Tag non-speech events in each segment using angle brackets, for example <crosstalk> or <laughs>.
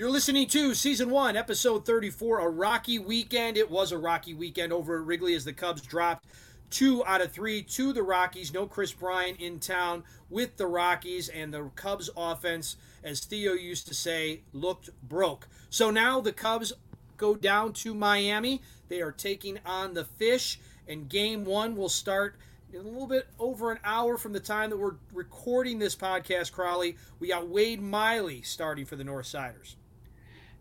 You're listening to season one, episode 34, a rocky weekend. It was a rocky weekend over at Wrigley as the Cubs dropped two out of three to the Rockies. No Kris Bryant in town with the Rockies, and the Cubs offense, as Theo used to say, looked broke. So now the Cubs go down to Miami. They are taking on the Fish, and game one will start in a little bit over an hour from the time that we're recording this podcast, Crawly. We got Wade Miley starting for the North Siders.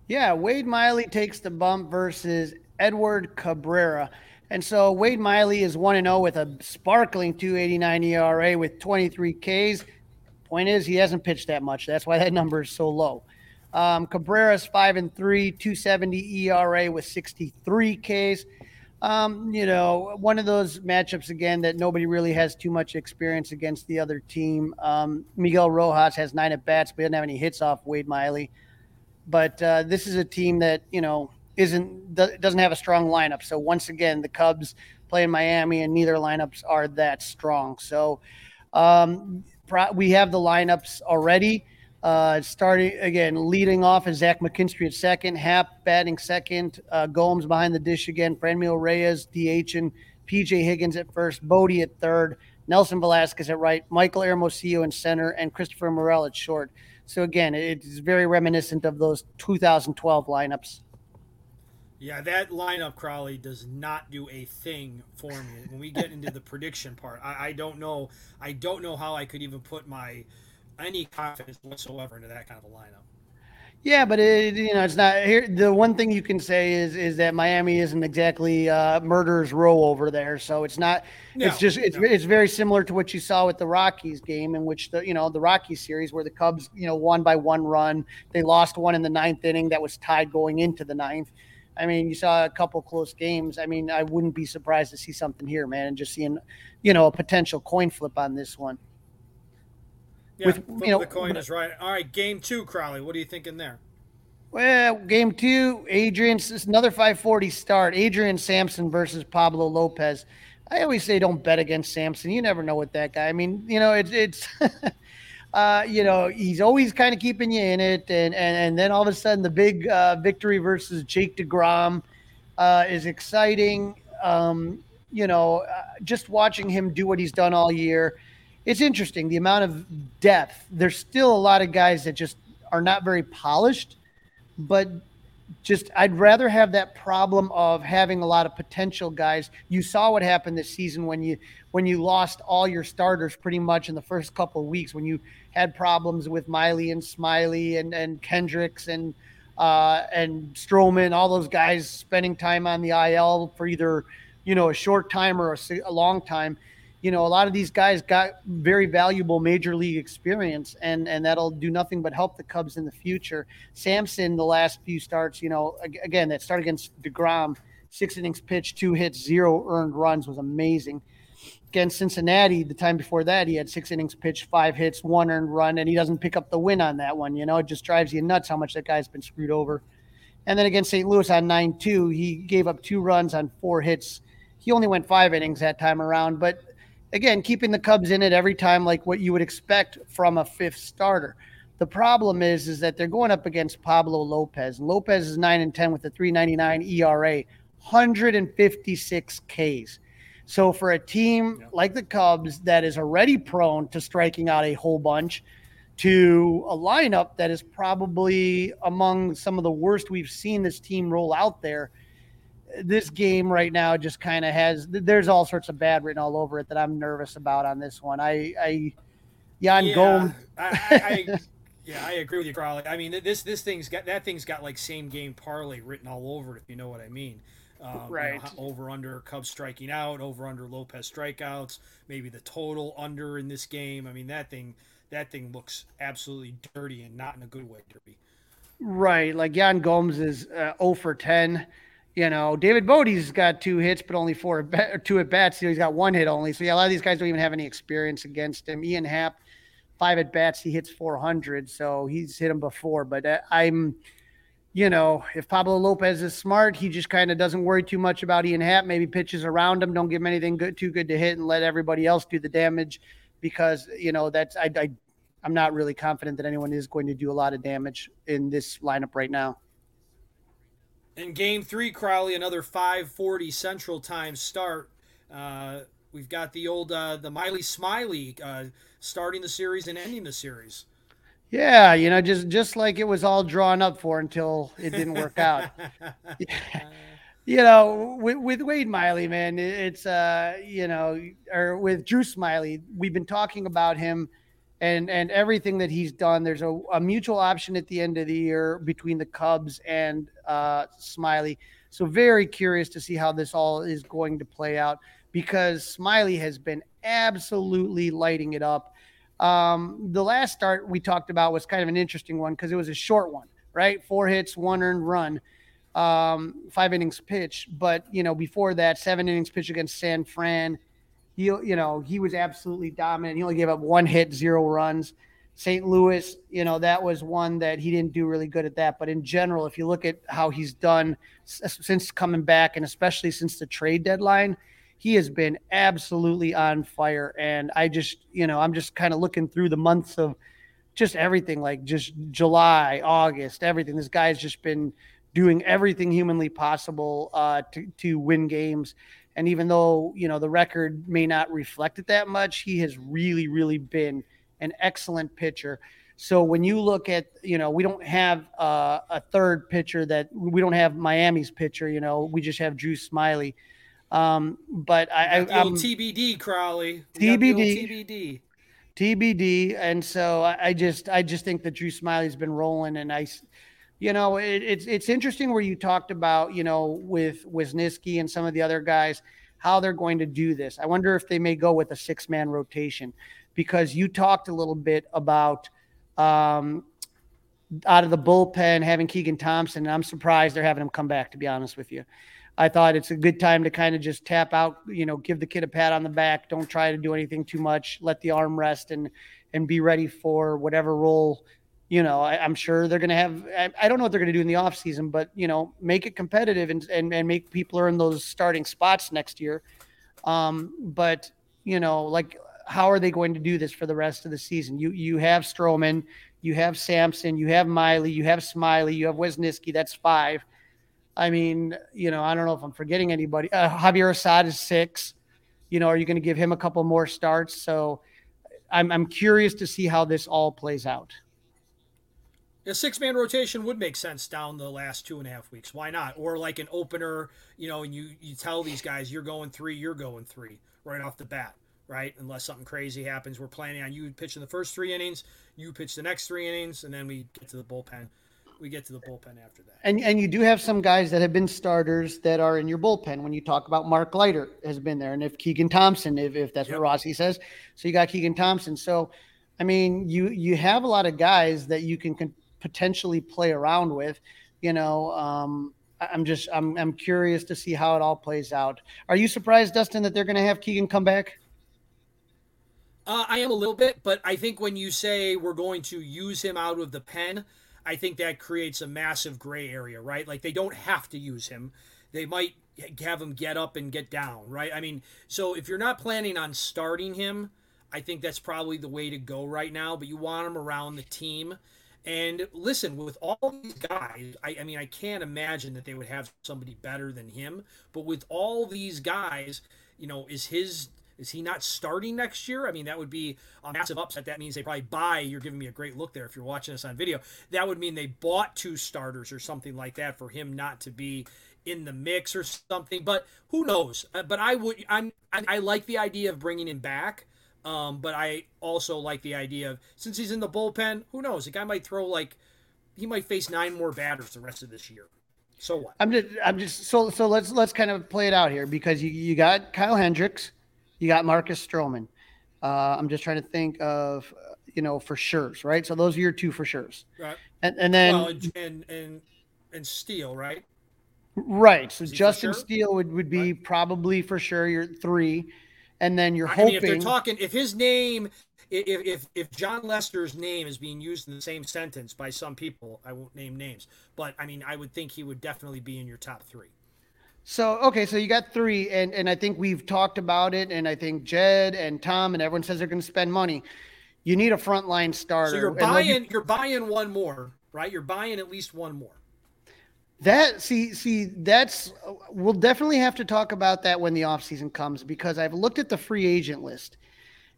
Yeah, Wade Miley takes the bump versus Edward Cabrera. And so Wade Miley is 1 0 with a sparkling 289 ERA with 23 Ks. Point is, he hasn't pitched that much. That's why that <laughs> number is so low. Um, Cabrera's 5 and 3, 270 ERA with 63 Ks. Um, you know, one of those matchups again that nobody really has too much experience against the other team. Um, Miguel Rojas has nine at bats, but he doesn't have any hits off Wade Miley. But uh, this is a team that you know isn't doesn't have a strong lineup. So once again, the Cubs play in Miami, and neither lineups are that strong. So um, we have the lineups already. Uh, starting again, leading off is Zach McKinstry at second, Happ batting second, uh, Gomes behind the dish again, Franmil Reyes DH and PJ Higgins at first, Bote at third, Nelson Velázquez at right, Michael Hermosillo in center, and Christopher Morel at short. So again, it's very reminiscent of those 2012 lineups. Yeah, that lineup, Crawly, does not do a thing for me. When we get into the <laughs> prediction part, I, I, don't know. I don't know how I could even put my any confidence whatsoever into that kind of a lineup. Yeah, but it, you know, it's not here. The one thing you can say is is that Miami isn't exactly uh, murderer's row over there, so it's not. No, it's just it's no. it's very similar to what you saw with the Rockies game, in which the you know the Rockies series where the Cubs you know won by one run, they lost one in the ninth inning that was tied going into the ninth. I mean, you saw a couple close games. I mean, I wouldn't be surprised to see something here, man, and just seeing, you know, a potential coin flip on this one. Yeah, with you know, the coin is right. All right, game two, Crawly. What are you thinking there? Well, game two, Adrian's another 540 start. Adrian Sampson versus Pablo Lopez. I always say don't bet against Sampson. You never know what that guy. I mean, you know, it's it's <laughs> uh, you know, he's always kind of keeping you in it, and and and then all of a sudden the big uh, victory versus Jake deGrom uh, is exciting. Um, you know, uh, just watching him do what he's done all year it's interesting the amount of depth. There's still a lot of guys that just are not very polished, but just I'd rather have that problem of having a lot of potential guys. You saw what happened this season when you when you lost all your starters pretty much in the first couple of weeks when you had problems with Miley and Smyly and and Hendricks and uh, and Stroman, all those guys spending time on the IL for either you know a short time or a, a long time you know, a lot of these guys got very valuable major league experience, and and that'll do nothing but help the Cubs in the future. Sampson, the last few starts, you know, again that start against deGrom, six innings pitched, two hits, zero earned runs was amazing. Against Cincinnati, the time before that, he had six innings pitched, five hits, one earned run, and he doesn't pick up the win on that one. You know, it just drives you nuts how much that guy's been screwed over. And then against St. Louis on nine two, he gave up two runs on four hits. He only went five innings that time around, but again, keeping the Cubs in it every time, like what you would expect from a fifth starter. The problem is, is that they're going up against Pablo Lopez. Lopez is nine and ten with a 3.99 ERA, 156 Ks. So for a team like the Cubs that is already prone to striking out a whole bunch, to a lineup that is probably among some of the worst we've seen this team roll out there this game right now just kind of has there's all sorts of bad written all over it that I'm nervous about on this one. I I Yan yeah, Gomes. I, I, <laughs> yeah, I agree with you, Crawly. I mean, this this thing's got that thing's got like same game parlay written all over it, if you know what I mean. Um, right. You know, over under Cubs striking out, over under Lopez strikeouts, maybe the total under in this game. I mean, that thing that thing looks absolutely dirty and not in a good way, Derby. Right. Like Yan Gomes is uh, 0 for 10. You know, David Bote's got two hits, but only four two at bats. He's got one hit only. So yeah, a lot of these guys don't even have any experience against him. Ian Happ, five at bats, he hits 400, so he's hit him before. But uh, I'm, you know, if Pablo Lopez is smart, he just kind of doesn't worry too much about Ian Happ. Maybe pitches around him, don't give him anything good, too good to hit, and let everybody else do the damage. Because you know that's I, I I'm not really confident that anyone is going to do a lot of damage in this lineup right now. In game three, Crawly, another 540 Central Time start. Uh, we've got the old uh, the Miley Smyly uh, starting the series and ending the series. Yeah, you know, just just like it was all drawn up for until it didn't work <laughs> out. <laughs> you know, with, with Wade Miley, man, it's uh, you know, or with Drew Smyly, we've been talking about him and and everything that he's done. There's a, a mutual option at the end of the year between the Cubs and uh, Smyly. So very curious to see how this all is going to play out because Smyly has been absolutely lighting it up. Um, the last start we talked about was kind of an interesting one because it was a short one, right? Four hits, one earned run um, five innings pitch. But you know, before that, seven innings pitch against San Fran. He, you know, he was absolutely dominant. He only gave up one hit, zero runs. St. Louis, you know, that was one that he didn't do really good at that. But in general, if you look at how he's done since coming back, and especially since the trade deadline, he has been absolutely on fire. And I just, you know, I'm just kind of looking through the months of just everything, like just July, August, everything. This guy's just been doing everything humanly possible uh, to, to win games. And even though, you know, the record may not reflect it that much, he has really, really been an excellent pitcher. So when you look at, you know, we don't have uh, a third pitcher that we don't have Miami's pitcher, you know, we just have Drew Smyly. Um, but I, I am TBD Crawly. TBD. TBD. TBD. And so I just, I just think that Drew Smyly's been rolling and I, you know, it, it's it's interesting where you talked about, you know, with Wesneski and some of the other guys, how they're going to do this. I wonder if they may go with a six man rotation because you talked a little bit about um, out of the bullpen having Keegan Thompson. I'm surprised they're having him come back, to be honest with you. I thought it's a good time to kind of just tap out, you know, give the kid a pat on the back. Don't try to do anything too much. Let the arm rest and and be ready for whatever role you know, I, am sure they're going to have, I, I, don't know what they're going to do in the offseason, but, you know, make it competitive and, and, and make people earn those starting spots next year. Um, but, you know, like, how are they going to do this for the rest of the season? You, you have Stroman, you have Sampson, you have Miley, you have Smyly, you have Wesneski. That's five. I mean, you know, I don't know if I'm forgetting anybody. Uh, Javier Assad is six. You know, are you going to give him a couple more starts? So I'm, I'm curious to see how this all plays out. A six man rotation would make sense down the last two and a half weeks. Why not? Or like an opener, you know, and you, you tell these guys you're going three, you're going three right off the bat, right? Unless something crazy happens. We're planning on you pitching the first three innings, you pitch the next three innings, and then we get to the bullpen. We get to the bullpen after that. And and you do have some guys that have been starters that are in your bullpen. When you talk about Mark Leiter has been there, and if Keegan Thompson, if, if that's yep. what Rossi says, so you got Keegan Thompson. So I mean, you you have a lot of guys that you can potentially play around with. You know, um, I'm just I'm I'm curious to see how it all plays out. Are you surprised, Dustin, that they're going to have Keegan come back? Uh, I am a little bit, but I think when you say we're going to use him out of the pen, I think that creates a massive gray area, right? Like they don't have to use him. They might have him get up and get down, right? I mean, so if you're not planning on starting him, I think that's probably the way to go right now, but you want him around the team and listen, with all these guys, I, I, mean, I can't imagine that they would have somebody better than him. But with all these guys, you know, is his is he not starting next year? I mean, that would be a massive upset. That means they probably buy. You're giving me a great look there if you're watching this on video. That would mean they bought two starters or something like that for him not to be in the mix or something. But who knows? Uh, but I would. I'm. I, I like the idea of bringing him back. Um, but I also like the idea of since he's in the bullpen, who knows? The guy might throw like he might face nine more batters the rest of this year. So what? I'm just I'm just so so let's let's kind of play it out here because you you got Kyle Hendricks, you got Marcus Stroman. Uh, I'm just trying to think of you know for sure's right. So those are your two for sure's. Right. And and then well, and and and Steele, right? Right. So Justin sure? Steele would, would be right. probably for sure your three and then you're hoping. I mean, if they're talking, if his name, if if if Jon Lester's name is being used in the same sentence by some people, I won't name names, but I mean, I would think he would definitely be in your top three. So okay, so you got three, and and I think we've talked about it, and I think Jed and Tom and everyone says they're going to spend money. you need a frontline starter. So you're buying you're buying one more, right? You're buying at least one more. That see see that's we'll definitely have to talk about that when the offseason comes because I've looked at the free agent list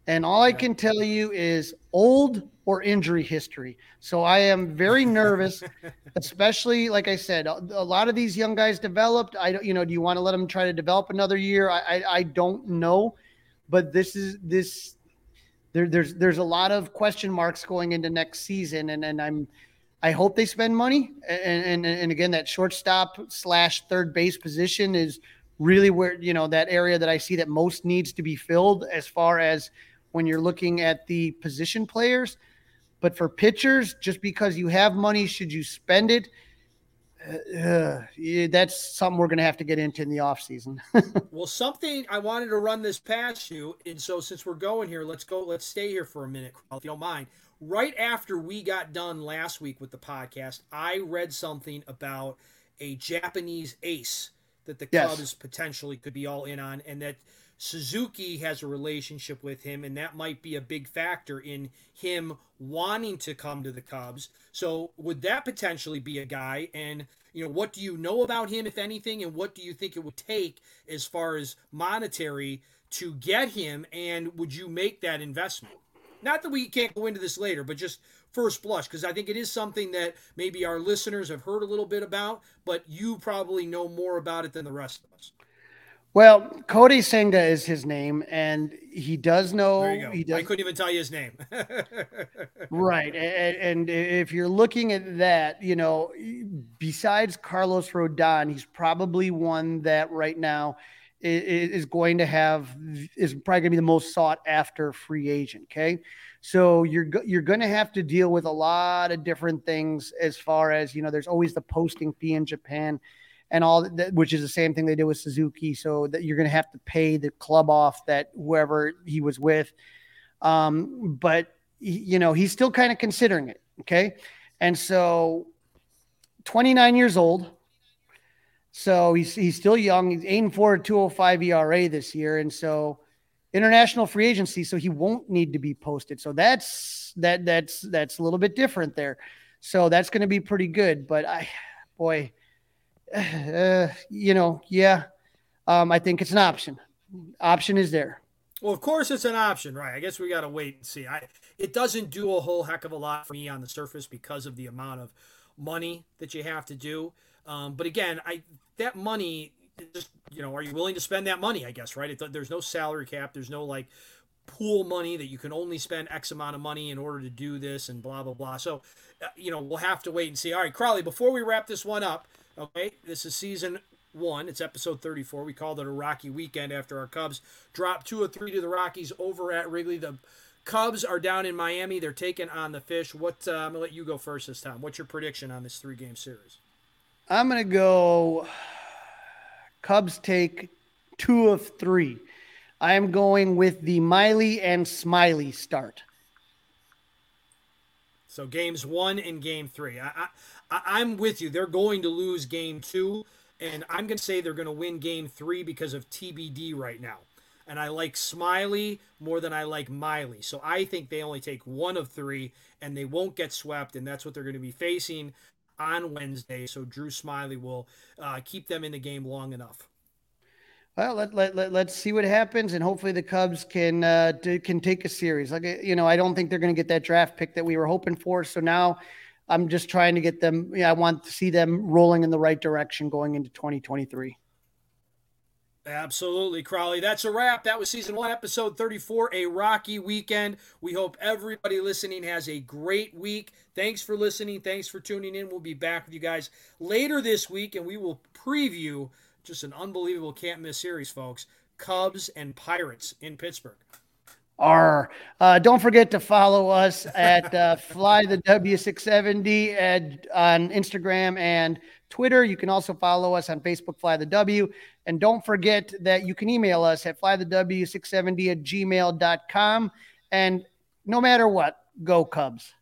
and all I can tell you is old or injury history. So I am very nervous, <laughs> especially like I said, a, lot of these young guys developed. I don't, you know, do you want to let them try to develop another year? I, I, I don't know, but this is this. There, there's there's a lot of question marks going into next season, and and I'm I hope they spend money. And, and, and again, that shortstop slash third base position is really where, you know, that area that I see that most needs to be filled as far as when you're looking at the position players. But for pitchers, just because you have money, should you spend it? Uh, yeah, that's something we're going to have to get into in the offseason. <laughs> well, something I wanted to run this past you. And so, since we're going here, let's go, let's stay here for a minute, if you don't mind right after we got done last week with the podcast, I read something about a Japanese ace that the yes. Cubs potentially could be all in on, and that Suzuki has a relationship with him, and that might be a big factor in him wanting to come to the Cubs. So, would that potentially be a guy? And you know, what do you know about him, if anything, and what do you think it would take as far as monetary to get him? And would you make that investment? Not that we can't go into this later, but just first blush, because I think it is something that maybe our listeners have heard a little bit about, but you probably know more about it than the rest of us. Well, Kodai Senga is his name, and he does know. He does. I couldn't even tell you his name. <laughs> right, and, and, if you're looking at that, you know, besides Carlos Rodon, he's probably one that right now is going to have is probably going to be the most sought after free agent. Okay, so you're you're going to have to deal with a lot of different things as far as you know. There's always the posting fee in Japan, and all that, which is the same thing they did with Suzuki. So that you're going to have to pay the club off that whoever he was with. Um, but you know he's still kind of considering it. Okay, and so 29 years old so he's he's still young. He's aiming for a 205 ERA this year, and so international free agency, so he won't need to be posted. So that's that that's that's a little bit different there. So that's going to be pretty good. But I, boy, uh, <sighs> you know, yeah, um, I think it's an option. Option is there. Well, of course it's an option, right? I guess we got to wait and see. I it doesn't do a whole heck of a lot for me on the surface because of the amount of money that you have to do. Um, but again, I that money, just you know, are you willing to spend that money? I guess right. It, there's no salary cap. There's no like pool money that you can only spend X amount of money in order to do this and blah blah blah. So, uh, you know, we'll have to wait and see. All right, Crawly, before we wrap this one up, okay, this is season one. It's episode 34. We called it a Rocky weekend after our Cubs dropped two or three to the Rockies over at Wrigley. The Cubs are down in Miami. They're taking on the Fish. What? Uh, I'm gonna let you go first this time. What's your prediction on this three game series? I'm going to go Cubs take two of three. I am going with the Miley and Smyly start. So games one and game three. I, I, I'm with you. They're going to lose game two, and I'm going to say they're going to win game three because of TBD right now. And I like Smyly more than I like Miley. So I think they only take one of three, and they won't get swept, and that's what they're going to be facing on Wednesday. So Drew Smyly will uh, keep them in the game long enough. Well, let, let, let, let's see what happens, and hopefully the Cubs can uh, can take a series. Like you know, I don't think they're going to get that draft pick that we were hoping for. So now, I'm just trying to get them. Yeah, I want to see them rolling in the right direction going into 2023. Absolutely, Crawly. That's a wrap. That was season one, episode 34, a rocky weekend. We hope everybody listening has a great week. Thanks for listening. Thanks for tuning in. We'll be back with you guys later this week, and we will preview just an unbelievable can't miss series, folks Cubs and Pirates in Pittsburgh. R. Uh, don't forget to follow us at uh, Fly the W670 at, on Instagram and Twitter. You can also follow us on Facebook, Fly the W. And don't forget that you can email us at flythew670 at gmail.com. And no matter what, go Cubs.